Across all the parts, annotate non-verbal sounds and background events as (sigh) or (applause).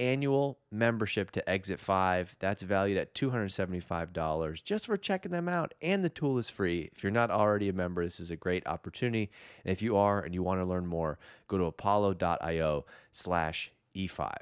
annual membership to Exit 5. That's valued at $275 just for checking them out. And the tool is free. If you're not already a member, this is a great opportunity. And if you are and you want to learn more, go to apollo.io slash E5.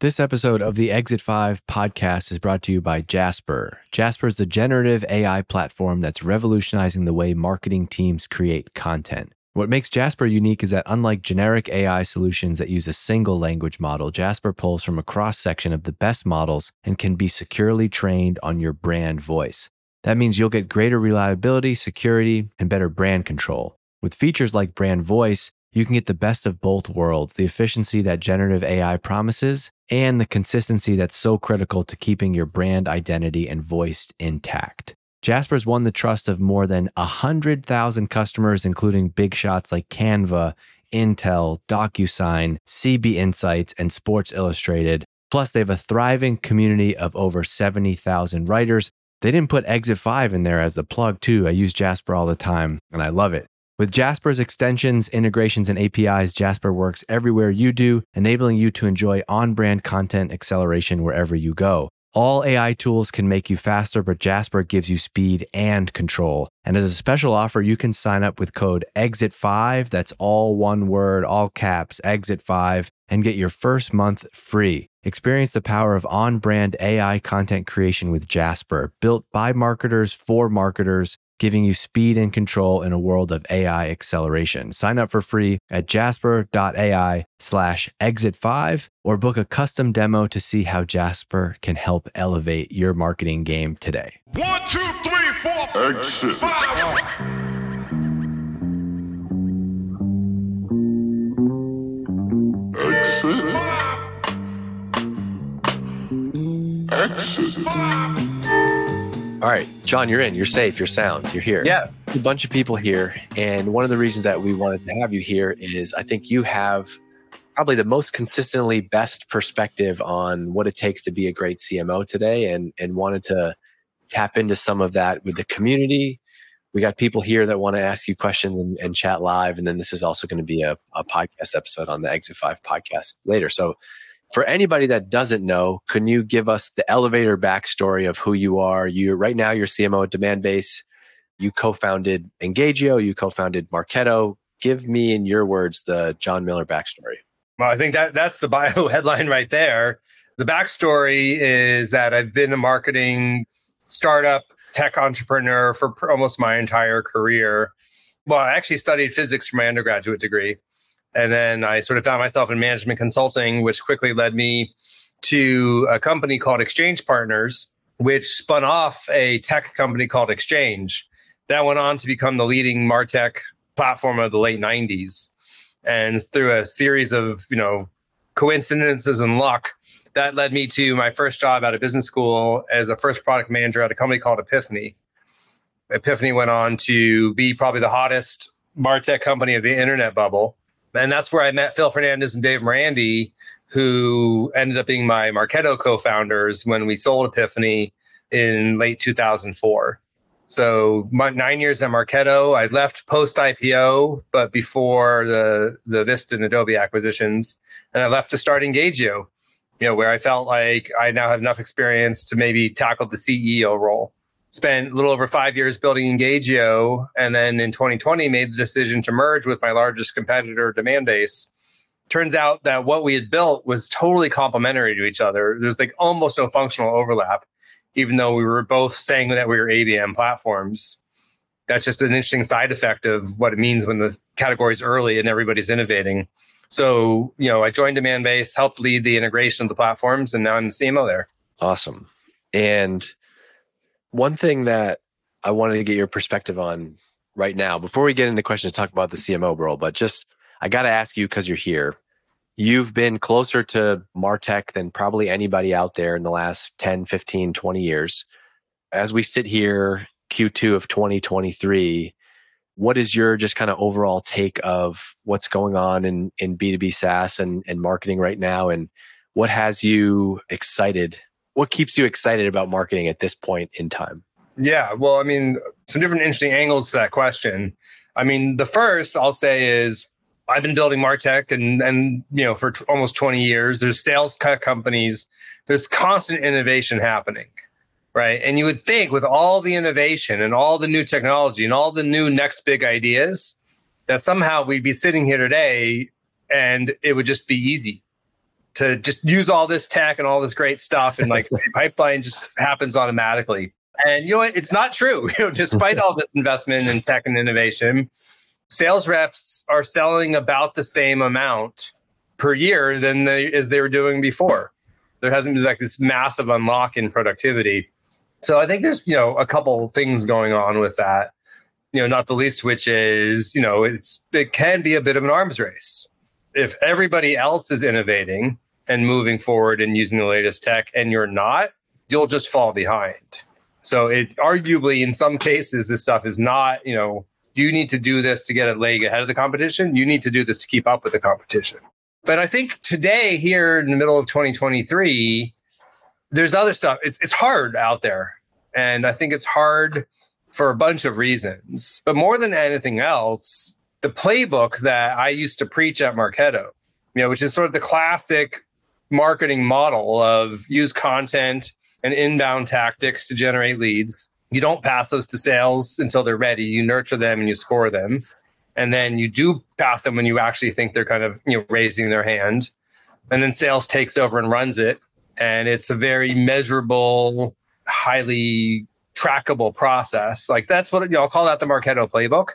This episode of the Exit 5 podcast is brought to you by Jasper. Jasper is the generative AI platform that's revolutionizing the way marketing teams create content. What makes Jasper unique is that unlike generic AI solutions that use a single language model, Jasper pulls from a cross section of the best models and can be securely trained on your brand voice. That means you'll get greater reliability, security, and better brand control. With features like brand voice, you can get the best of both worlds the efficiency that generative AI promises and the consistency that's so critical to keeping your brand identity and voice intact. Jasper's won the trust of more than 100,000 customers, including big shots like Canva, Intel, DocuSign, CB Insights, and Sports Illustrated. Plus, they have a thriving community of over 70,000 writers. They didn't put Exit 5 in there as the plug, too. I use Jasper all the time, and I love it. With Jasper's extensions, integrations, and APIs, Jasper works everywhere you do, enabling you to enjoy on brand content acceleration wherever you go. All AI tools can make you faster, but Jasper gives you speed and control. And as a special offer, you can sign up with code EXIT5, that's all one word, all caps, EXIT5, and get your first month free. Experience the power of on brand AI content creation with Jasper, built by marketers for marketers giving you speed and control in a world of AI acceleration. Sign up for free at jasper.ai slash exit5 or book a custom demo to see how Jasper can help elevate your marketing game today. One, two, three, four, exit. Five. Exit. Exit. All right, Jon, you're in. You're safe. You're sound. You're here. Yeah. A bunch of people here. And one of the reasons that we wanted to have you here is I think you have probably the most consistently best perspective on what it takes to be a great CMO today and, and wanted to tap into some of that with the community. We got people here that want to ask you questions and, and chat live. And then this is also going to be a, a podcast episode on the Exit 5 podcast later. So for anybody that doesn't know, can you give us the elevator backstory of who you are? You right now you're CMO at Demandbase. You co-founded Engagio, You co-founded Marketo. Give me, in your words, the Jon Miller backstory. Well, I think that that's the (laughs) bio headline right there. The backstory is that I've been a marketing startup tech entrepreneur for almost my entire career. Well, I actually studied physics for my undergraduate degree. And then I sort of found myself in management consulting, which quickly led me to a company called Exchange Partners, which spun off a tech company called Exchange. That went on to become the leading Martech platform of the late 90s. And through a series of, you know, coincidences and luck, that led me to my first job out of business school as a first product manager at a company called Epiphany. Epiphany went on to be probably the hottest Martech company of the internet bubble and that's where I met Phil Fernandez and Dave Morandi, who ended up being my Marketo co-founders when we sold Epiphany in late 2004. So my, nine years at Marketo. I left post IPO, but before the the Vista and Adobe acquisitions, and I left to start Engagio, you know, where I felt like I now had enough experience to maybe tackle the CEO role. Spent a little over five years building Engagio, and then in 2020 made the decision to merge with my largest competitor, Demandbase. Turns out that what we had built was totally complementary to each other. There's like almost no functional overlap, even though we were both saying that we were ABM platforms. That's just an interesting side effect of what it means when the category's early and everybody's innovating. So, you know, I joined Demandbase, helped lead the integration of the platforms, and now I'm the CMO there. Awesome. And one thing that I wanted to get your perspective on right now, before we get into questions, talk about the CMO role, but just I got to ask you because you're here. You've been closer to Martech than probably anybody out there in the last 10, 15, 20 years. As we sit here, Q2 of 2023, what is your just kind of overall take of what's going on in, in B2B SaaS and, and marketing right now? And what has you excited? What keeps you excited about marketing at this point in time? Yeah, well, I mean, some different interesting angles to that question. I mean, the first I'll say is I've been building Martech and and you know for t- almost 20 years. There's sales companies. There's constant innovation happening right? And you would think with all the innovation and all the new technology and all the new next big ideas that somehow we'd be sitting here today and it would just be easy to just use all this tech and all this great stuff and like (laughs) pipeline just happens automatically. And you know what? It's not true. (laughs) You know, despite all this investment in tech and innovation, sales reps are selling about the same amount per year than they as they were doing before. There hasn't been like this massive unlock in productivity. So I think there's, you know, a couple things going on with that. You know, not the least which is, you know, it's it can be a bit of an arms race. If everybody else is innovating and moving forward and using the latest tech and you're not, you'll just fall behind. So it arguably in some cases this stuff is not, you know, you need to do this to get a leg ahead of the competition. You need to do this to keep up with the competition. But I think today here in the middle of 2023, there's other stuff. It's it's hard out there, and I think it's hard for a bunch of reasons. But more than anything else, the playbook that I used to preach at Marketo, you know, which is sort of the classic marketing model of use content and inbound tactics to generate leads. You don't pass those to sales until they're ready. You nurture them and you score them. And then you do pass them when you actually think they're kind of, you know, raising their hand. And then sales takes over and runs it and it's a very measurable, highly trackable process. Like that's what you know, I'll call that the Marketo playbook.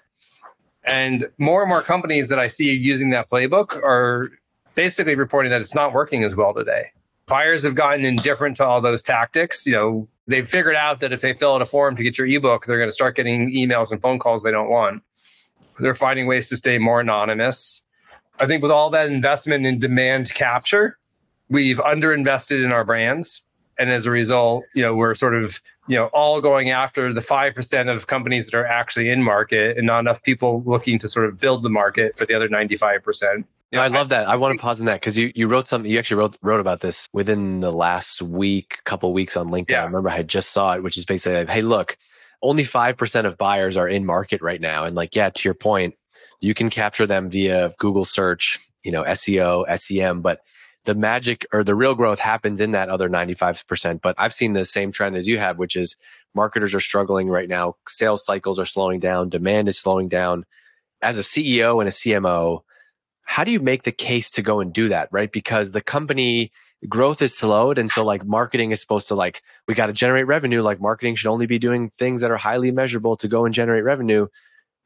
And more and more companies that I see using that playbook are basically reporting that it's not working as well today. Buyers have gotten indifferent to all those tactics. You know, they've figured out that if they fill out a form to get your ebook, they're going to start getting emails and phone calls they don't want. They're finding ways to stay more anonymous. I think with all that investment in demand capture, we've underinvested in our brands and as a result you know we're sort of you know all going after the 5% of companies that are actually in market and not enough people looking to sort of build the market for the other 95% no, I love that. I want to pause on that because you, you wrote something. You actually wrote wrote about this within the last week, couple weeks on LinkedIn. Yeah. I remember I just saw it, which is basically like, hey, look, only five percent of buyers are in market right now, and like, yeah, to your point, you can capture them via Google search, you know, SEO, SEM, but the magic or the real growth happens in that other 95%. But I've seen the same trend as you have, which is marketers are struggling right now. Sales cycles are slowing down. Demand is slowing down. As a CEO and a CMO, how do you make the case to go and do that? Right. Because the company growth is slowed. And so like marketing is supposed to like, we got to generate revenue. Like marketing should only be doing things that are highly measurable to go and generate revenue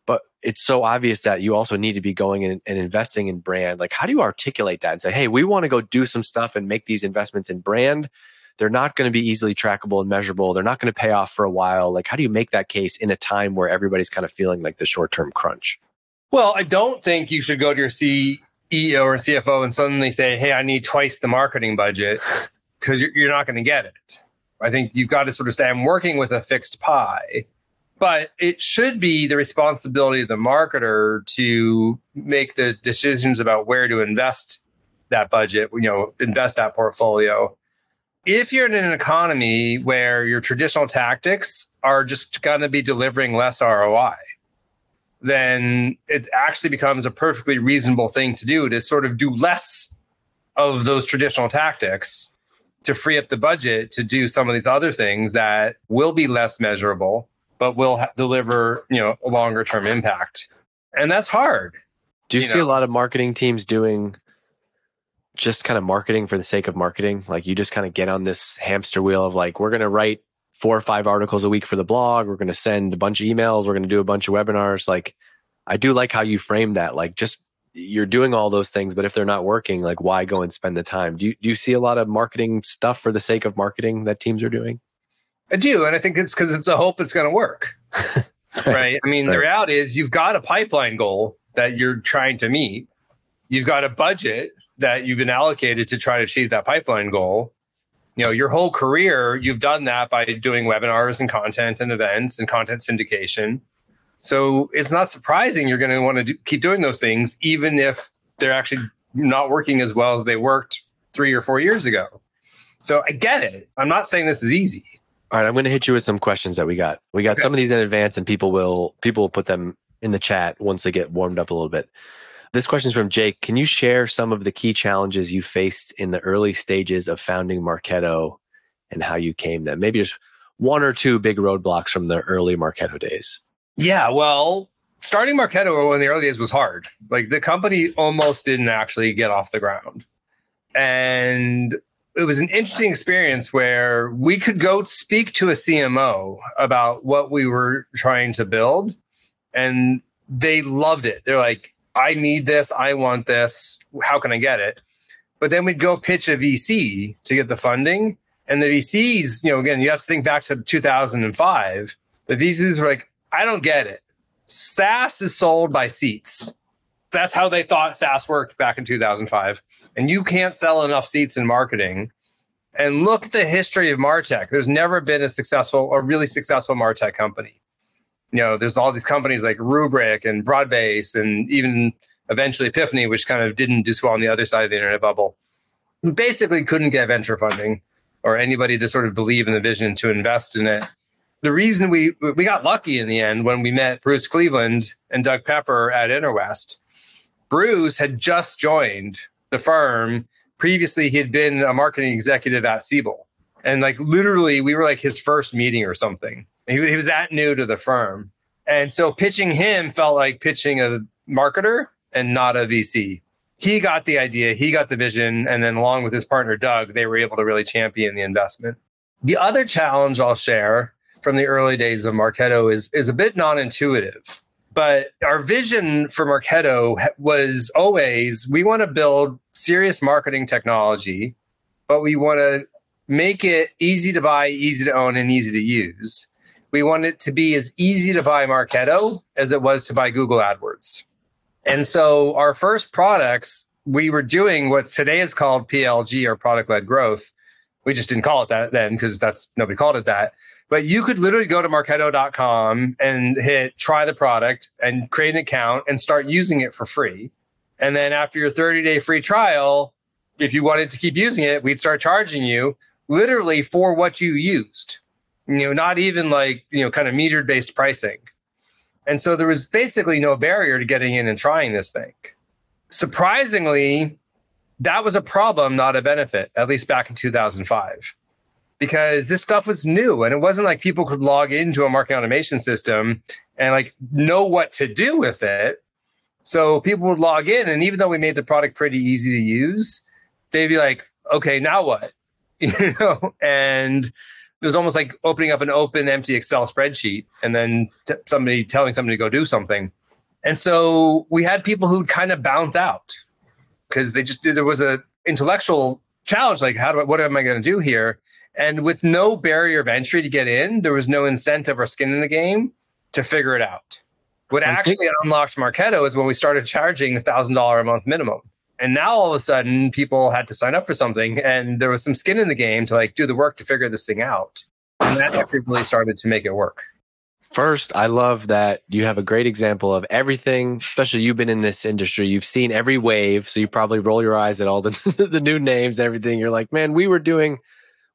but it's so obvious that you also need to be going in and investing in brand. Like, how do you articulate that and say, hey, we want to go do some stuff and make these investments in brand? They're not going to be easily trackable and measurable. They're not going to pay off for a while. Like, how do you make that case in a time where everybody's kind of feeling like the short term crunch? Well, I don't think you should go to your CEO or CFO and suddenly say, hey, I need twice the marketing budget because you're not going to get it. I think you've got to sort of say, I'm working with a fixed pie but it should be the responsibility of the marketer to make the decisions about where to invest that budget, you know, invest that portfolio. If you're in an economy where your traditional tactics are just going to be delivering less ROI, then it actually becomes a perfectly reasonable thing to do to sort of do less of those traditional tactics to free up the budget to do some of these other things that will be less measurable but will ha- deliver you know a longer term impact and that's hard Do you, You see a lot of marketing teams doing just kind of marketing for the sake of marketing? Like you just kind of get on this hamster wheel of like, we're going to write four or five articles a week for the blog. We're going to send a bunch of emails. We're going to do a bunch of webinars. Like, I do like how you frame that. Like, just you're doing all those things, but if they're not working, like, why go and spend the time? Do you, do you see a lot of marketing stuff for the sake of marketing that teams are doing? I do and i think it's because it's a hope it's going to work. (laughs) Right. I mean the Right. reality is you've got a pipeline goal that you're trying to meet. You've got a budget that you've been allocated to try to achieve that pipeline goal. You know your whole career you've done that by doing webinars and content and events and content syndication. So it's not surprising you're going to want to do, keep doing those things even if they're actually not working as well as they worked three or four years ago. So i get it. I'm not saying this is easy All right, I'm going to hit you with some questions that we got. We got Okay. some of these in advance, and people will people will put them in the chat once they get warmed up a little bit. This question is from Jake. Can you share some of the key challenges you faced in the early stages of founding Marketo and how you came them? Maybe just one or two big roadblocks from the early Marketo days. Yeah, well, starting Marketo in the early days was hard. Like the company almost didn't actually get off the ground. And it was an interesting experience where we could go speak to a CMO about what we were trying to build and they loved it. They're like, I need this, I want this. How can I get it? But then we'd go pitch a VC to get the funding. And the VCs, you know, again, you have to think back to 2005. The VCs were like, I don't get it. SaaS is sold by seats. That's how they thought SaaS worked back in 2005. And you can't sell enough seats in marketing. And look at the history of Martech. There's never been a successful, a really successful Martech company. You know, there's all these companies like Rubric and Broadbase and even eventually Epiphany, which kind of didn't do well on the other side of the internet bubble. Basically couldn't get venture funding or anybody to sort of believe in the vision to invest in it the reason we we got lucky in the end when we met Bruce Cleveland and Doug Pepper at Interwest. Bruce had just joined the firm. Previously, he had been a marketing executive at Siebel, and like literally, we were like his first meeting or something. He, he was that new to the firm, and so pitching him felt like pitching a marketer and not a VC. He got the idea, he got the vision, and then along with his partner Doug, they were able to really champion the investment. The other challenge I'll share from the early days of Marketo is is a bit non-intuitive. But our vision for Marketo was always we want to build serious marketing technology, but we want to make it easy to buy, easy to own, and easy to use. We want it to be as easy to buy Marketo as it was to buy Google AdWords. And so our first products, we were doing what today is called PLG or product led growth. We just didn't call it that then because that's nobody called it that. But you could literally go to marketo.com and hit try the product and create an account and start using it for free. And then after your 30 day free trial, if you wanted to keep using it, we'd start charging you literally for what you used. You know, not even like, you know, kind of metered based pricing. And so there was basically no barrier to getting in and trying this thing. Surprisingly, that was a problem, not a benefit, at least back in 2005 because this stuff was new and it wasn't like people could log into a marketing automation system and like know what to do with it. So people would log in and even though we made the product pretty easy to use, they'd be like, okay, now what? (laughs) You know, and it was almost like opening up an open empty Excel spreadsheet and then t- somebody telling somebody to go do something. And so we had people who'd kind of bounce out because they just there was a intellectual challenge like how do I, what am I going to do here? And with no barrier of entry to get in, there was no incentive or skin in the game to figure it out. What I think- actually unlocked Marketo is when we started charging the thousand dollar a month minimum. And now all of a sudden, people had to sign up for something, and there was some skin in the game to like do the work to figure this thing out. And that actually really started to make it work. First, I love that you have a great example of everything, especially you've been in this industry. You've seen every wave. So you probably roll your eyes at all the, (laughs) the new names and everything. You're like, man, we were doing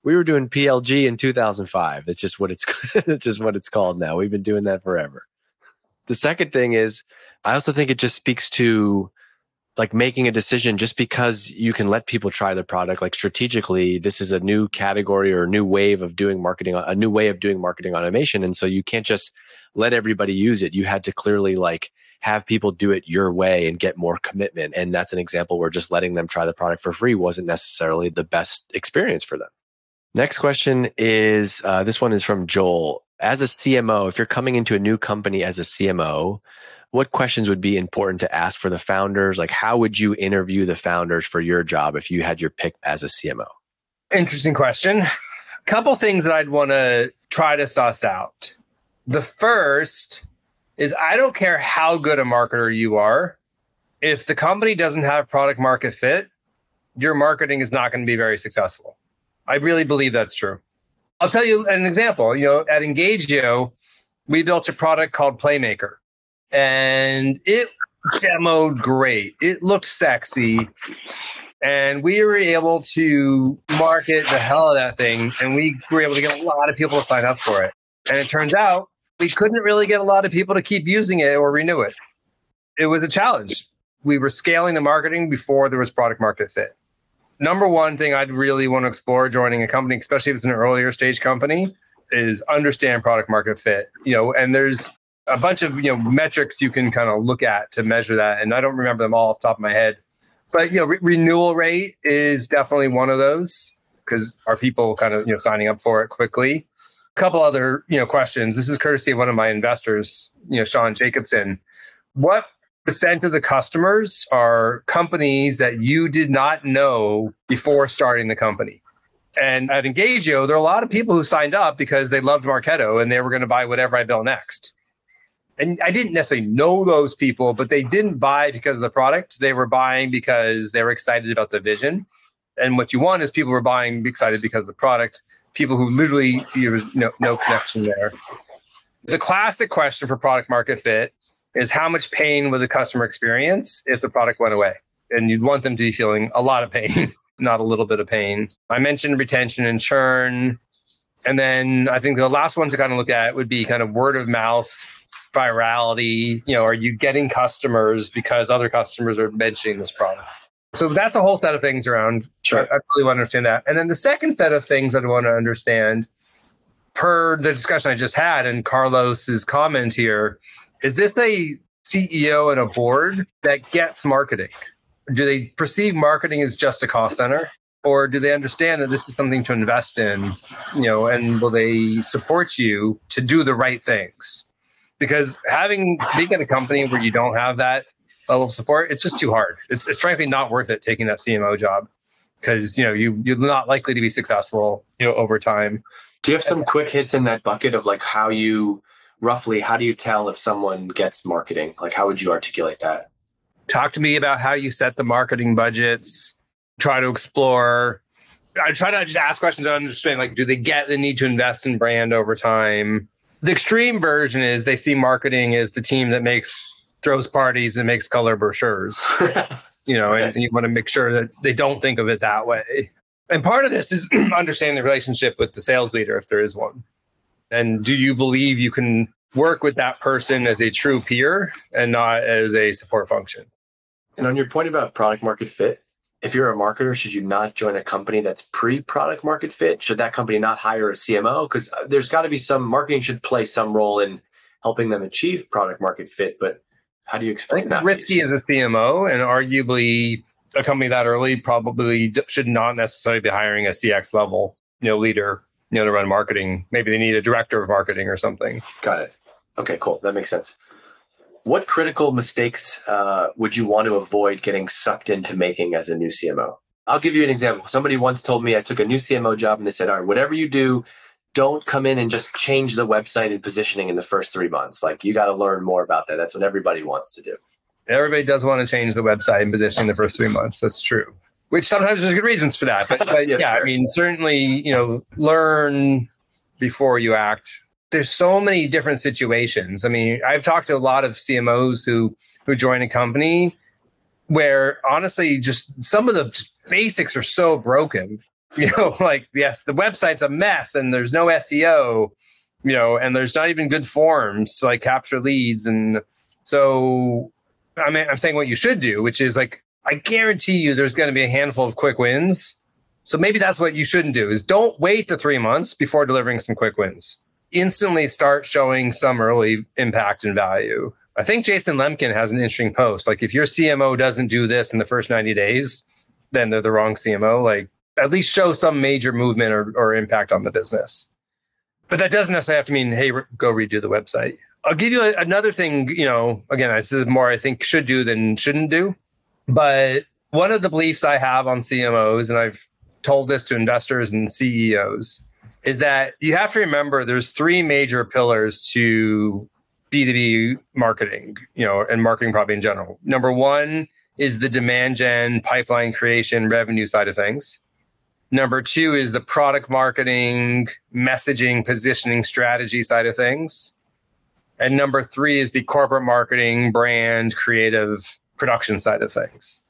we were doing PLG in 2005. It's just what it's (laughs) it's just what it's called now. We've been doing that forever. The second thing is I also think it just speaks to like making a decision just because you can let people try the product like strategically this is a new category or a new wave of doing marketing a new way of doing marketing automation and so you can't just let everybody use it you had to clearly like have people do it your way and get more commitment and that's an example where just letting them try the product for free wasn't necessarily the best experience for them next question is uh, this one is from joel as a cmo if you're coming into a new company as a cmo what questions would be important to ask for the founders? Like, how would you interview the founders for your job if you had your pick as a CMO? Interesting question. A couple things that I'd want to try to suss out. The first is I don't care how good a marketer you are. If the company doesn't have product market fit, your marketing is not going to be very successful. I really believe that's true. I'll tell you an example. You know, at Engagio, we built a product called Playmaker and it demoed great. It looked sexy. And we were able to market the hell of that thing. And we were able to get a lot of people to sign up for it. And it turns out we couldn't really get a lot of people to keep using it or renew it. It was a challenge. We were scaling the marketing before there was product market fit. Number one thing I'd really want to explore joining a company, especially if it's an earlier stage company, is understand product market fit. You know, and there's a bunch of you know metrics you can kind of look at to measure that, and I don't remember them all off the top of my head. But you know, re- renewal rate is definitely one of those because are people kind of you know signing up for it quickly? A couple other you know questions. This is courtesy of one of my investors, you know, Sean Jacobson. What percent of the customers are companies that you did not know before starting the company? And at Engagio, there are a lot of people who signed up because they loved Marketo and they were going to buy whatever I built next and I didn't necessarily know those people, but they didn't buy because of the product. They were buying because they were excited about the vision. And what you want is people who are buying excited because of the product, people who literally there was no, no connection there. The classic question for product market fit is how much pain would the customer experience if the product went away? And you'd want them to be feeling a lot of pain, (laughs) not a little bit of pain. I mentioned retention and churn. And then I think the last one to kind of look at would be kind of word of mouth virality? You know, are you getting customers because other customers are mentioning this product? So that's a whole set of things around. Sure. I, I really want to understand that. And then the second set of things that I want to understand, per the discussion I just had and Carlos's comment here, is this a CEO and a board that gets marketing? Do they perceive marketing as just a cost center? Or do they understand that this is something to invest in, you know, and will they support you to do the right things? because having being in a company where you don't have that level of support, it's just too hard. It's, it's frankly not worth it taking that CMO job because you know you you're not likely to be successful you know over time. Do you have some quick hits in that bucket of like how you roughly how do you tell if someone gets marketing? Like how would you articulate that? Talk to me about how you set the marketing budgets. Try to explore. I try to just ask questions to understand like do they get the need to invest in brand over time? the extreme version is they see marketing as the team that makes throws parties and makes color brochures. (laughs) you know, and, and you want to make sure that they don't think of it that way. And part of this is (clears throat) understanding the relationship with the sales leader, if there is one. And do you believe you can work with that person as a true peer and not as a support function? And on your point about product market fit, if you're a marketer, should you not join a company that's pre-product market fit? Should that company not hire a CMO? Because uh, there's got to be some marketing should play some role in helping them achieve product market fit. But how do you explain that? It's risky as a CMO, and arguably a company that early probably should not necessarily be hiring a CX level, you know, leader, you know, to run marketing. Maybe they need a director of marketing or something. Got it. Okay, cool. That makes sense what critical mistakes uh, would you want to avoid getting sucked into making as a new CMO? I'll give you an example. Somebody once told me I took a new CMO job and they said, all right, whatever you do, don't come in and just change the website and positioning in the first three months. Like you got to learn more about that. That's what everybody wants to do. Everybody does want to change the website and positioning the first three months. That's true. Which sometimes there's good reasons for that. But, but (laughs) yeah, yeah I mean, certainly, you know, learn before you act there's so many different situations. I mean, I've talked to a lot of CMOs who who join a company where honestly, just some of the basics are so broken. (laughs) You know, like yes, the website's a mess and there's no SEO, you know, and there's not even good forms to like capture leads. And so I mean, I'm saying what you should do, which is like, I guarantee you there's going to be a handful of quick wins. So maybe that's what you shouldn't do is don't wait the three months before delivering some quick wins. Instantly start showing some early impact and value. I think Jason Lemkin has an interesting post. Like if your CMO doesn't do this in the first 90 days, then they're the wrong CMO. Like at least show some major movement or, or impact on the business. But that doesn't necessarily have to mean, hey, re- go redo the website. I'll give you a, another thing, you know, again, this is more I think should do than shouldn't do. But one of the beliefs I have on CMOs, and I've told this to investors and CEOs, is that you have to remember there's three major pillars to B2B marketing, you know, and marketing probably in general. Number one is the demand gen, pipeline creation, revenue side of things. Number two is the product marketing, messaging, positioning, strategy side of things. And number three is the corporate marketing, brand, creative, production side of things.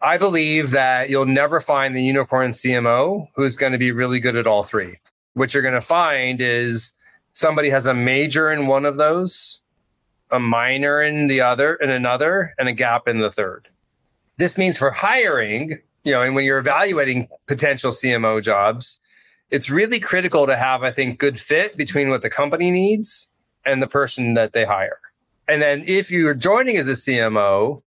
I believe that you'll never find the unicorn CMO who's going to be really good at all three. What you're going to find is somebody has a major in one of those, a minor in the other, in another, and a gap in the third. This means for hiring, you know, and when you're evaluating potential CMO jobs, it's really critical to have, I think, good fit between what the company needs and the person that they hire. And then if you're joining as a CMO,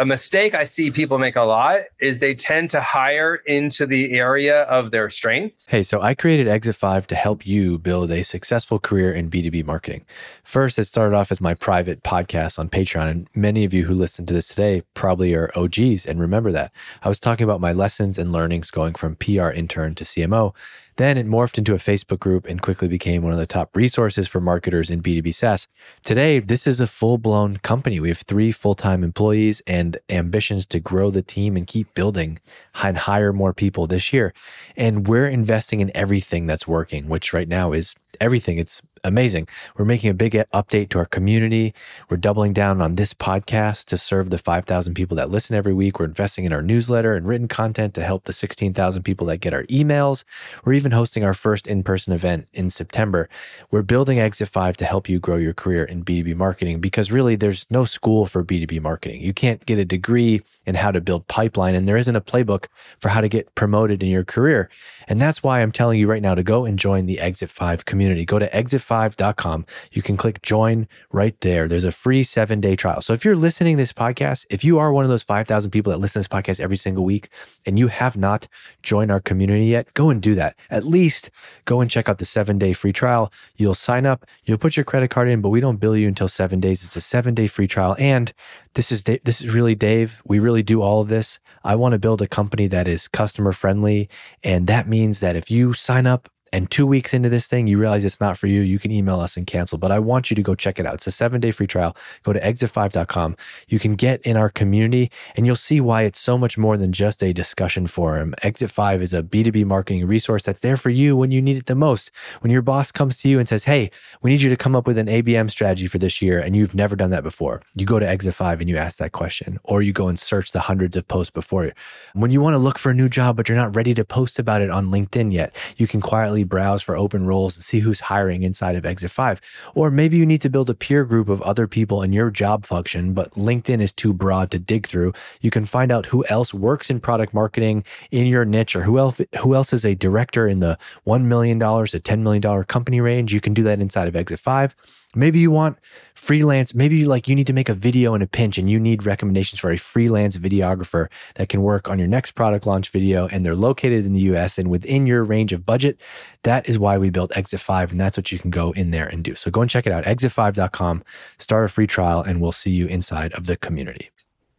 a mistake I see people make a lot is they tend to hire into the area of their strength. Hey, so I created Exit 5 to help you build a successful career in B2B marketing. First, it started off as my private podcast on Patreon, and many of you who listen to this today probably are OGs and remember that. I was talking about my lessons and learnings going from PR intern to CMO. Then it morphed into a Facebook group and quickly became one of the top resources for marketers in B2B SaaS. Today, this is a full blown company. We have three full time employees and ambitions to grow the team and keep building and hire more people this year. And we're investing in everything that's working, which right now is everything. It's amazing. We're making a big uh, update to our community. We're doubling down on this podcast to serve the 5,000 people that listen every week. We're investing in our newsletter and written content to help the 16,000 people that get our emails. We're even hosting our first in person event in September. We're building Exit 5 to help you grow your career in B2B marketing because really there's no school for B2B marketing. You can't get a degree in how to build pipeline, and there isn't a playbook for how to get promoted in your career. And that's why I'm telling you right now to go and join the Exit 5 community. Go to exit5.com. You can click join right there. There's a free seven day trial. So if you're listening this podcast, if you are one of those 5,000 people that listen to this podcast every single week and you have not joined our community yet, go and do that. At least go and check out the seven day free trial. You'll sign up, you'll put your credit card in, but we don't bill you until seven days. It's a seven day free trial. And this is this is really Dave. We really do all of this. I want to build a company that is customer friendly, and that means that if you sign up and two weeks into this thing, you realize it's not for you, you can email us and cancel. But I want you to go check it out. It's a seven day free trial. Go to exit5.com. You can get in our community and you'll see why it's so much more than just a discussion forum. Exit 5 is a B2B marketing resource that's there for you when you need it the most. When your boss comes to you and says, Hey, we need you to come up with an ABM strategy for this year, and you've never done that before, you go to Exit 5 and you ask that question, or you go and search the hundreds of posts before you. When you want to look for a new job, but you're not ready to post about it on LinkedIn yet, you can quietly browse for open roles and see who's hiring inside of Exit 5. Or maybe you need to build a peer group of other people in your job function, but LinkedIn is too broad to dig through. You can find out who else works in product marketing in your niche or who else who else is a director in the $1 million to $10 million company range. You can do that inside of Exit 5. Maybe you want freelance, maybe you like you need to make a video in a pinch and you need recommendations for a freelance videographer that can work on your next product launch video and they're located in the US and within your range of budget. That is why we built Exit 5 and that's what you can go in there and do. So go and check it out exit5.com, start a free trial and we'll see you inside of the community.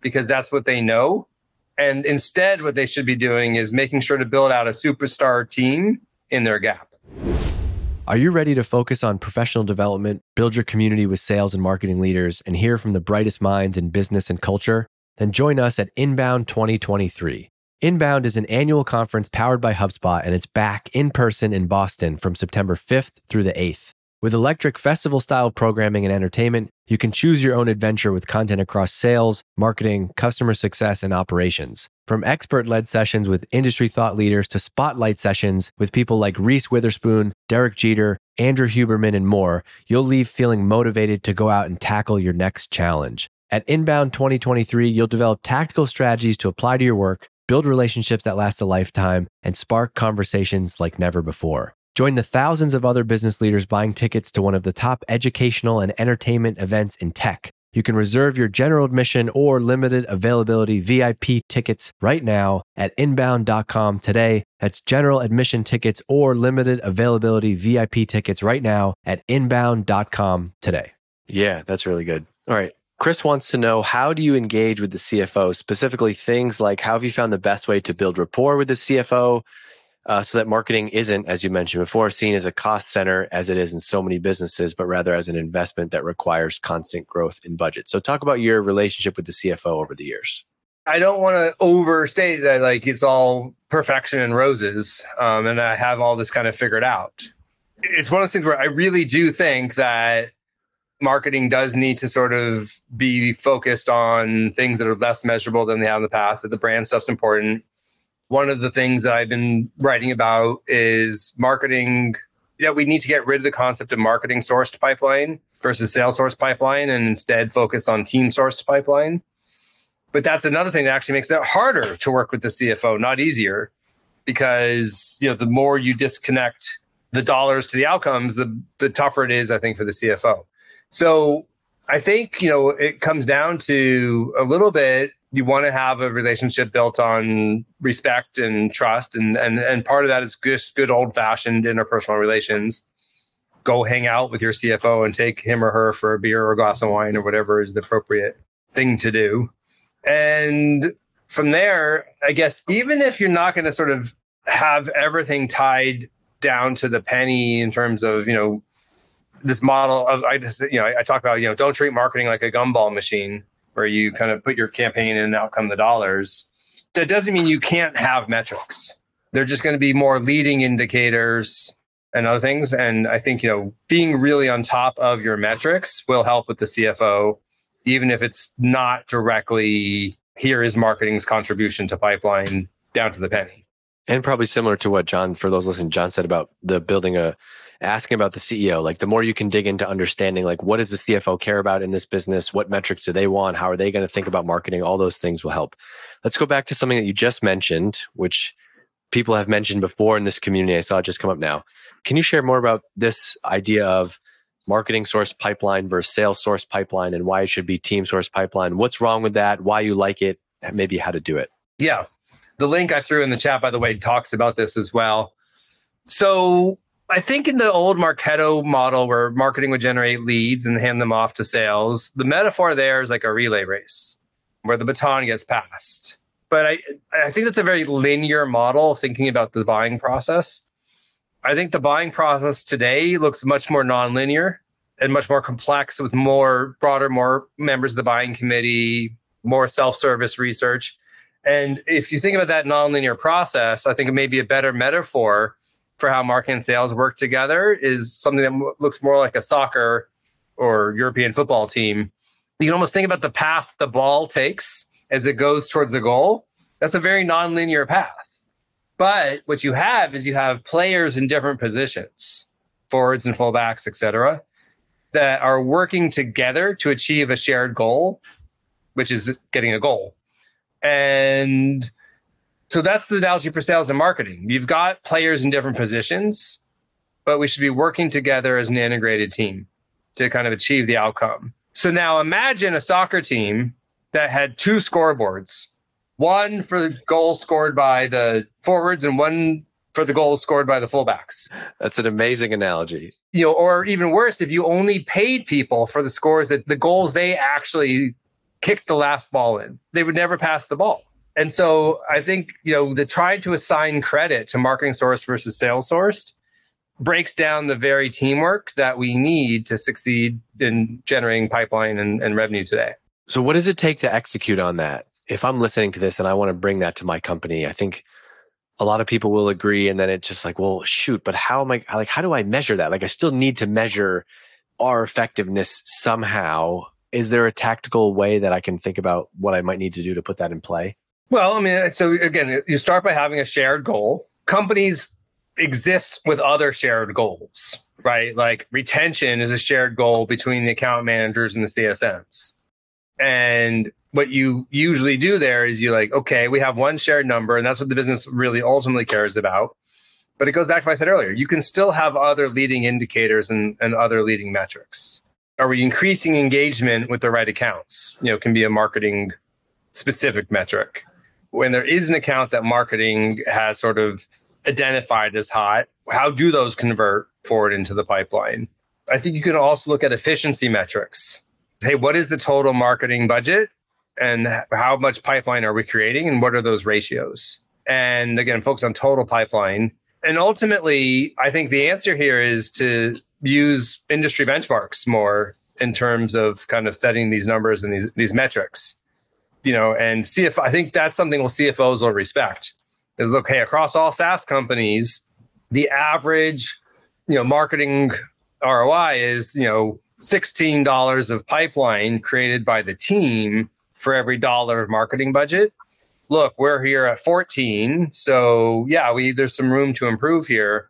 Because that's what they know. And instead what they should be doing is making sure to build out a superstar team in their gap. Are you ready to focus on professional development, build your community with sales and marketing leaders, and hear from the brightest minds in business and culture? Then join us at Inbound 2023. Inbound is an annual conference powered by HubSpot, and it's back in person in Boston from September 5th through the 8th. With electric festival style programming and entertainment, you can choose your own adventure with content across sales, marketing, customer success, and operations. From expert led sessions with industry thought leaders to spotlight sessions with people like Reese Witherspoon, Derek Jeter, Andrew Huberman, and more, you'll leave feeling motivated to go out and tackle your next challenge. At Inbound 2023, you'll develop tactical strategies to apply to your work, build relationships that last a lifetime, and spark conversations like never before. Join the thousands of other business leaders buying tickets to one of the top educational and entertainment events in tech. You can reserve your general admission or limited availability VIP tickets right now at inbound.com today. That's general admission tickets or limited availability VIP tickets right now at inbound.com today. Yeah, that's really good. All right. Chris wants to know how do you engage with the CFO, specifically things like how have you found the best way to build rapport with the CFO uh, so that marketing isn't, as you mentioned before, seen as a cost center as it is in so many businesses, but rather as an investment that requires constant growth in budget. So, talk about your relationship with the CFO over the years. I don't want to overstate that like it's all perfection and roses, um, and I have all this kind of figured out. It's one of the things where I really do think that marketing does need to sort of be focused on things that are less measurable than they have in the past. That the brand stuff's important. One of the things that I've been writing about is marketing. Yeah, we need to get rid of the concept of marketing sourced pipeline versus sales sourced pipeline, and instead focus on team sourced pipeline. But that's another thing that actually makes it harder to work with the CFO, not easier, because you know the more you disconnect the dollars to the outcomes, the the tougher it is, I think, for the CFO. So I think, you know, it comes down to a little bit you want to have a relationship built on respect and trust and and and part of that is just good old fashioned interpersonal relations. Go hang out with your CFO and take him or her for a beer or a glass of wine or whatever is the appropriate thing to do. And from there, I guess even if you're not going to sort of have everything tied down to the penny in terms of, you know, this model of I just you know I, I, talk about you know don't treat marketing like a gumball machine where you kind of put your campaign in and out come the dollars. That doesn't mean you can't have metrics. They're just going to be more leading indicators and other things. And I think you know being really on top of your metrics will help with the CFO, even if it's not directly here is marketing's contribution to pipeline down to the penny. And probably similar to what Jon, for those listening, Jon said about the building a asking about the CEO. Like the more you can dig into understanding, like what does the CFO care about in this business? What metrics do they want? How are they going to think about marketing? All those things will help. Let's go back to something that you just mentioned, which people have mentioned before in this community. I saw it just come up now. Can you share more about this idea of marketing source pipeline versus sales source pipeline and why it should be team source pipeline? What's wrong with that? Why you like it? Maybe how to do it. Yeah. The link I threw in the chat, by the way, talks about this as well. So I think in the old Marketo model where marketing would generate leads and hand them off to sales, the metaphor there is like a relay race where the baton gets passed. But I, I think that's a very linear model thinking about the buying process. I think the buying process today looks much more nonlinear and much more complex with more broader, more members of the buying committee, more self-service research. And if you think about that nonlinear process, I think it may be a better metaphor for how marketing and sales work together is something that looks more like a soccer or European football team. You can almost think about the path the ball takes as it goes towards the goal. That's a very nonlinear path. But what you have is you have players in different positions, forwards and fullbacks, etc., that are working together to achieve a shared goal, which is getting a goal. And so that's the analogy for sales and marketing. You've got players in different positions, but we should be working together as an integrated team to kind of achieve the outcome. So now imagine a soccer team that had two scoreboards one for the goals scored by the forwards and one for the goals scored by the fullbacks. That's an amazing analogy. You know, or even worse, if you only paid people for the scores that the goals they actually kicked the last ball in, they would never pass the ball. And so I think, you know, the trying to assign credit to marketing source versus sales sourced breaks down the very teamwork that we need to succeed in generating pipeline and, and revenue today. So what does it take to execute on that? If I'm listening to this and I want to bring that to my company, I think a lot of people will agree. And then it's just like, well, shoot, but how am I like, how do I measure that? Like I still need to measure our effectiveness somehow. Is there a tactical way that I can think about what I might need to do to put that in play? Well, I mean, so again, you start by having a shared goal. Companies exist with other shared goals, right? Like retention is a shared goal between the account managers and the CSMs. And what you usually do there is you like, okay, we have one shared number, and that's what the business really ultimately cares about. But it goes back to what I said earlier. You can still have other leading indicators and, and other leading metrics. Are we increasing engagement with the right accounts? You know, can be a marketing specific metric. When there is an account that marketing has sort of identified as hot, how do those convert forward into the pipeline? I think you can also look at efficiency metrics. Hey, what is the total marketing budget? And how much pipeline are we creating? And what are those ratios? And again, focus on total pipeline. And ultimately, I think the answer here is to use industry benchmarks more in terms of kind of setting these numbers and these, these metrics you know, and see if I think that's something we'll CFOs will respect. Is look, hey, across all SaaS companies, the average, you know, marketing ROI is, you know, $16 of pipeline created by the team for every dollar of marketing budget. Look, we're here at 14. So yeah, we there's some room to improve here.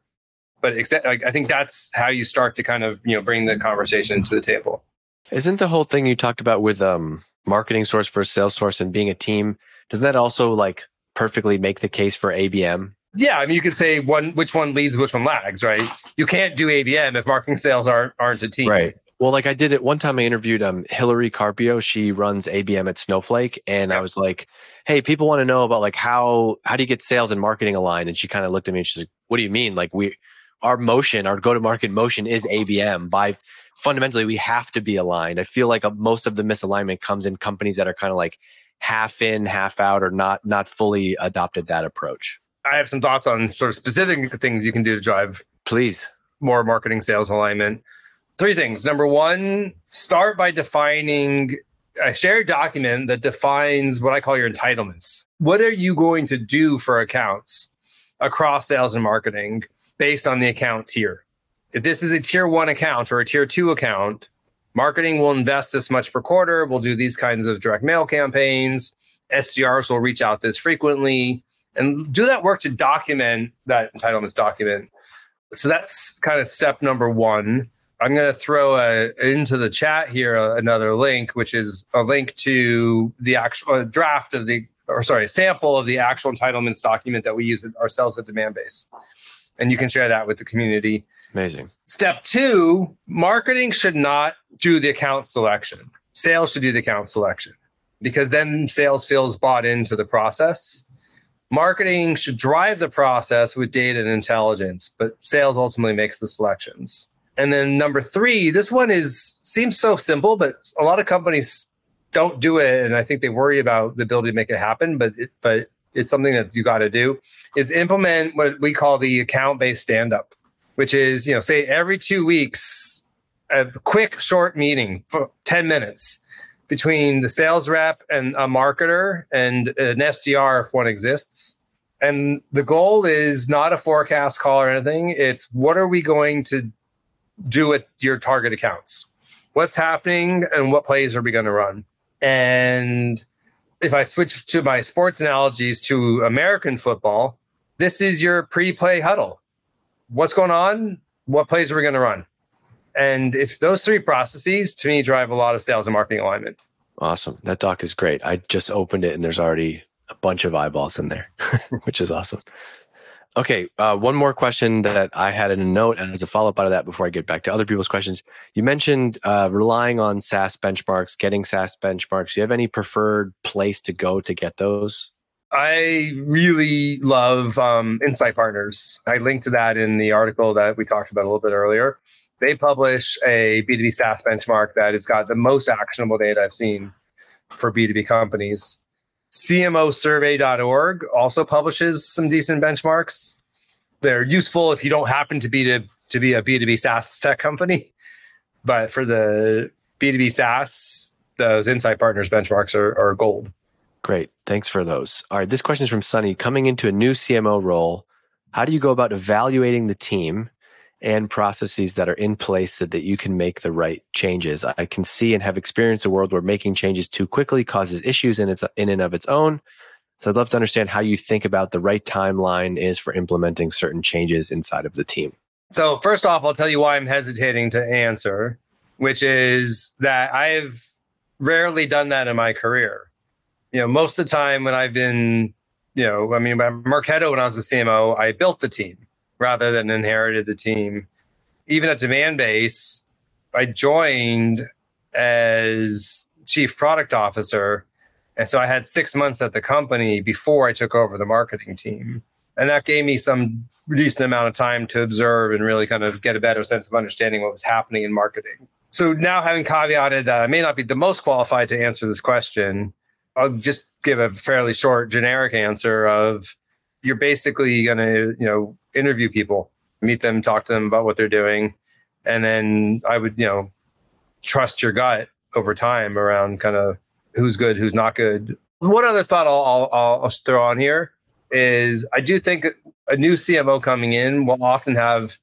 But except, like, I think that's how you start to kind of, you know, bring the conversation to the table. Isn't the whole thing you talked about with um marketing source versus sales source and being a team, doesn't that also like perfectly make the case for ABM? Yeah, I mean, you could say one which one leads, which one lags, right? You can't do ABM if marketing sales aren't aren't a team, right? Well, like I did it one time. I interviewed um Hillary Carpio. She runs ABM at Snowflake, and I was like, "Hey, people want to know about like how how do you get sales and marketing aligned?" And she kind of looked at me and she's like, "What do you mean? Like we our motion, our go to market motion is ABM by fundamentally we have to be aligned. I feel like a, most of the misalignment comes in companies that are kind of like half in, half out, or not not fully adopted that approach. I have some thoughts on sort of specific things you can do to drive, please, more marketing sales alignment. Three things. Number one, start by defining a shared document that defines what I call your entitlements. What are you going to do for accounts across sales and marketing based on the account tier? If this is a tier one account or a tier two account, marketing will invest this much per quarter. We'll do these kinds of direct mail campaigns. SDRs will reach out this frequently and do that work to document that entitlements document. So that's kind of step number one. I'm going to throw a, into the chat here a, another link, which is a link to the actual uh, draft of the, or sorry, sample of the actual entitlements document that we use ourselves at Demandbase. And you can share that with the community. Amazing. Step two marketing should not do the account selection. Sales should do the account selection because then sales feels bought into the process. Marketing should drive the process with data and intelligence, but sales ultimately makes the selections. And then number three, this one is seems so simple, but a lot of companies don't do it, and I think they worry about the ability to make it happen. But it, but it's something that you got to do is implement what we call the account based stand up which is, you know, say every two weeks, a quick short meeting for 10 minutes between the sales rep and a marketer and an SDR if one exists. And the goal is not a forecast call or anything. It's what are we going to do with your target accounts? What's happening and what plays are we going to run? And if I switch to my sports analogies to American football, this is your pre play huddle what's going on, what plays are we going to run? And if those three processes to me drive a lot of sales and marketing alignment. Awesome. That doc is great. I just opened it and there's already a bunch of eyeballs in there, (laughs) which is awesome. Okay, uh, one more question that I had in a note and as a follow up out of that before I get back to other people's questions. You mentioned uh, relying on SaaS benchmarks, getting SaaS benchmarks. Do you have any preferred place to go to get those? I really love um, Insight Partners. I linked to that in the article that we talked about a little bit earlier. They publish a B2B SaaS benchmark that has got the most actionable data I've seen for B2B companies. CMOsurvey.org also publishes some decent benchmarks. They're useful if you don't happen to be to, to be a B2B SaaS tech company. But for the B2B SaaS, those Insight Partners benchmarks are, are gold. Great. Thanks for those. All right. This question is from Sunny. Coming into a new CMO role, how do you go about evaluating the team and processes that are in place so that you can make the right changes? I can see and have experienced a world where making changes too quickly causes issues in its in and of its own. So I'd love to understand how you think about the right timeline is for implementing certain changes inside of the team. So first off, I'll tell you why I'm hesitating to answer, which is that I've rarely done that in my career. You know, most of the time when I've been, you know, I mean, by Marketo, when I was the CMO, I built the team rather than inherited the team. Even at Demandbase, I joined as chief product officer. And so I had six months at the company before I took over the marketing team. And that gave me some decent amount of time to observe and really kind of get a better sense of understanding what was happening in marketing. So now, having caveated that I may not be the most qualified to answer this question, I'll just give a fairly short, generic answer of you're basically going to, you know, interview people, meet them, talk to them about what they're doing, and then I would, you know, trust your gut over time around kind of who's good, who's not good. One other thought I'll, I'll, I'll throw on here is I do think a new CMO coming in will often have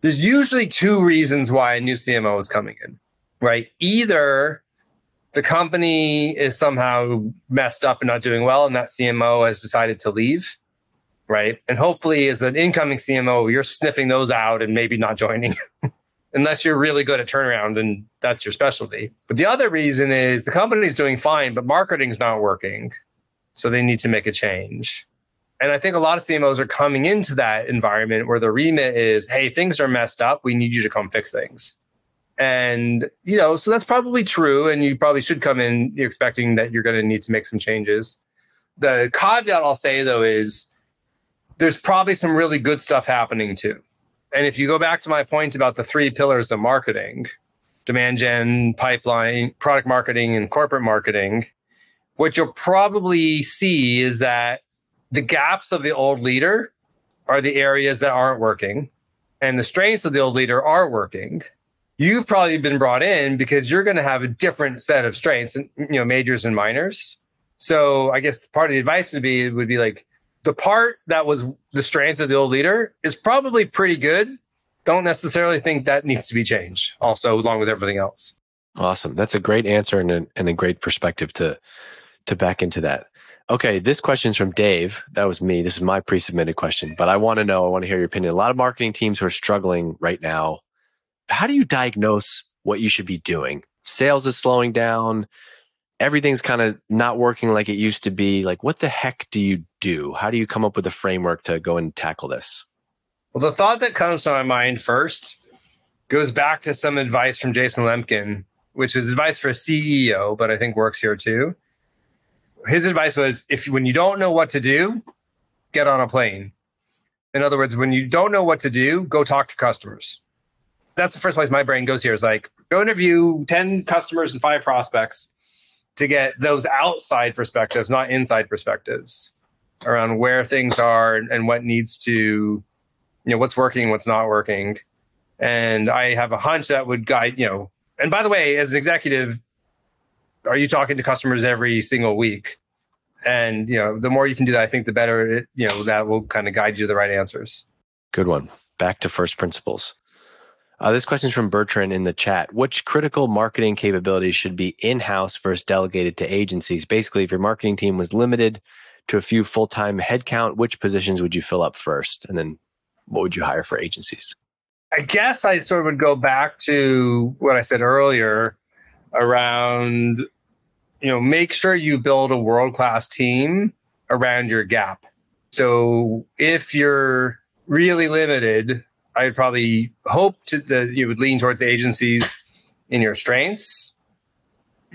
there's usually two reasons why a new CMO is coming in, right? Either the company is somehow messed up and not doing well, and that CMO has decided to leave, right? And hopefully, as an incoming CMO, you're sniffing those out and maybe not joining, (laughs) unless you're really good at turnaround and that's your specialty. But the other reason is the company's doing fine, but marketing's not working. So they need to make a change. And I think a lot of CMOs are coming into that environment where the remit is, hey, things are messed up. We need you to come fix things. And, you know, so that's probably true. And you probably should come in expecting that you're going to need to make some changes. The caveat I'll say, though, is there's probably some really good stuff happening too. And if you go back to my point about the three pillars of marketing demand gen, pipeline, product marketing, and corporate marketing, what you'll probably see is that the gaps of the old leader are the areas that aren't working and the strengths of the old leader are working you've probably been brought in because you're going to have a different set of strengths and you know majors and minors so i guess part of the advice would be would be like the part that was the strength of the old leader is probably pretty good don't necessarily think that needs to be changed also along with everything else awesome that's a great answer and a, and a great perspective to to back into that Okay, this question is from Dave. That was me. This is my pre-submitted question, but I want to know, I want to hear your opinion. A lot of marketing teams who are struggling right now. How do you diagnose what you should be doing? Sales is slowing down. Everything's kind of not working like it used to be. Like, what the heck do you do? How do you come up with a framework to go and tackle this? Well, the thought that comes to my mind first goes back to some advice from Jason Lemkin, which is advice for a CEO, but I think works here too his advice was if when you don't know what to do, get on a plane. In other words, when you don't know what to do, go talk to customers. That's the first place my brain goes here is like go interview 10 customers and five prospects to get those outside perspectives, not inside perspectives around where things are and, what needs to, you know, what's working, what's not working. And I have a hunch that would guide, you know, and by the way, as an executive, are you talking to customers every single week? And you know, the more you can do that, I think the better. It, you know, that will kind of guide you to the right answers. Good one. Back to first principles. Uh, this question is from Bertrand in the chat. Which critical marketing capabilities should be in house versus delegated to agencies? Basically, if your marketing team was limited to a few full time headcount, which positions would you fill up first? And then what would you hire for agencies? I guess I sort of would go back to what I said earlier around you know, make sure you build a world class team around your gap. So if you're really limited, I'd probably hope to, that you would lean towards agencies in your strengths,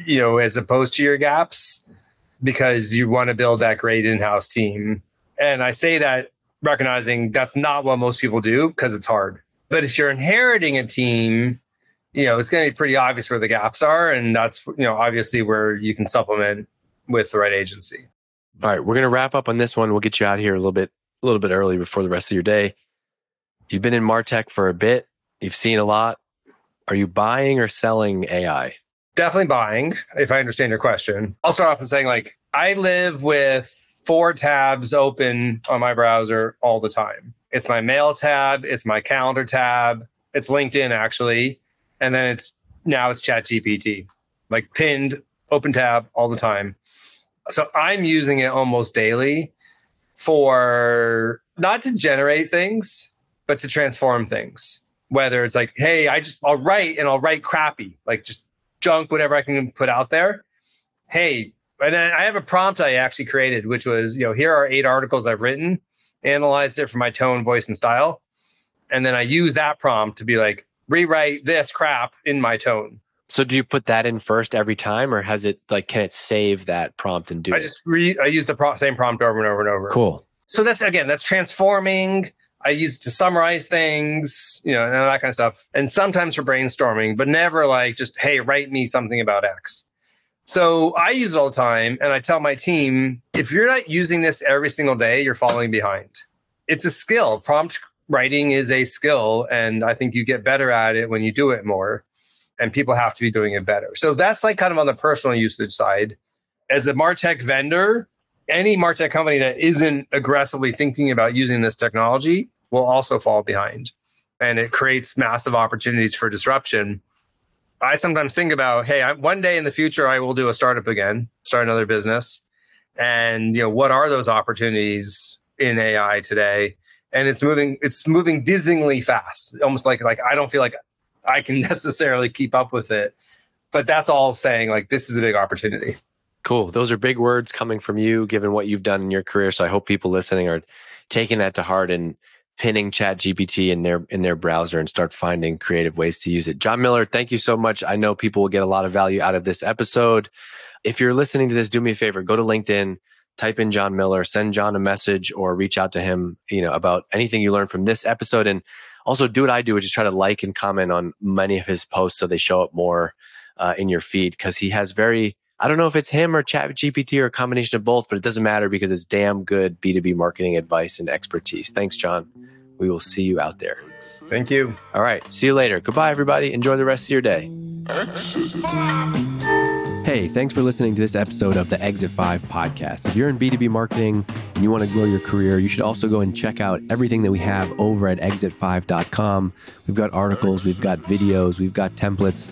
you know, as opposed to your gaps, because you want to build that great in house team. And I say that recognizing that's not what most people do because it's hard. But if you're inheriting a team you know, it's going to be pretty obvious where the gaps are. And that's, you know, obviously where you can supplement with the right agency. All right. We're going to wrap up on this one. We'll get you out here a little bit, a little bit early before the rest of your day. You've been in Martech for a bit. You've seen a lot. Are you buying or selling AI? Definitely buying, if I understand your question. I'll start off with saying, like, I live with four tabs open on my browser all the time. It's my mail tab, it's my calendar tab, it's LinkedIn actually, and then it's now it's chat gpt like pinned open tab all the time so i'm using it almost daily for not to generate things but to transform things whether it's like hey i just i'll write and i'll write crappy like just junk, whatever I can put out there. Hey, and I have a prompt I actually created, which was, you know, here are eight articles I've written, analyzed it for my tone, voice, and style. And then I use that prompt to be like, rewrite this crap in my tone. So do you put that in first every time, or has it like can it save that prompt and do I it? just re I use the pro- same prompt over and over and over. cool. So that's again, that's transforming. I use it to summarize things, you know, and that kind of stuff. And sometimes for brainstorming, but never like just, hey, write me something about X. So I use it all the time. And I tell my team, if you're not using this every single day, you're falling behind. It's a skill. Prompt writing is a skill. And I think you get better at it when you do it more. And people have to be doing it better. So that's like kind of on the personal usage side. As a Martech vendor, any Martech company that isn't aggressively thinking about using this technology will also fall behind. And it creates massive opportunities for disruption. I sometimes think about, hey, I, one day in the future, I will do a startup again, start another business. And, you know, what are those opportunities in AI today? And it's moving, it's moving dizzyingly fast, almost like, like I don't feel like I can (laughs) necessarily keep up with it. But that's all saying like this is a big opportunity. Cool. Those are big words coming from you, given what you've done in your career. So I hope people listening are taking that to heart and pinning Chat GPT in their in their browser and start finding creative ways to use it. Jon Miller, thank you so much. I know people will get a lot of value out of this episode. If you're listening to this, do me a favor, go to LinkedIn, type in Jon Miller, send Jon a message or reach out to him, you know, about anything you learned from this episode. And also do what I do, which is try to like and comment on many of his posts so they show up more uh, in your feed because he has very I don't know if it's him or Chat GPT or a combination of both, but it doesn't matter because it's damn good B2B marketing advice and expertise. Thanks, Jon. We will see you out there. Thank you. All right. See you later. Goodbye, everybody. Enjoy the rest of your day. Hey, thanks for listening to this episode of the Exit 5 podcast. If you're in B2B marketing and you want to grow your career, you should also go and check out everything that we have over at exit5.com. We've got articles, we've got videos, we've got templates.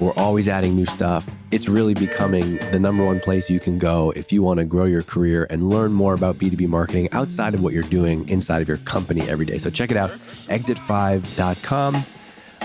We're always adding new stuff. It's really becoming the number one place you can go if you want to grow your career and learn more about B2B marketing outside of what you're doing inside of your company every day. So check it out, exit5.com.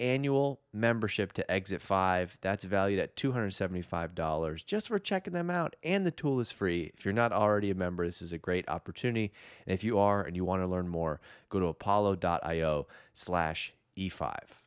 annual membership to Exit 5. That's valued at $275 just for checking them out. And the tool is free. If you're not already a member, this is a great opportunity. And if you are and you want to learn more, go to apollo.io slash E5.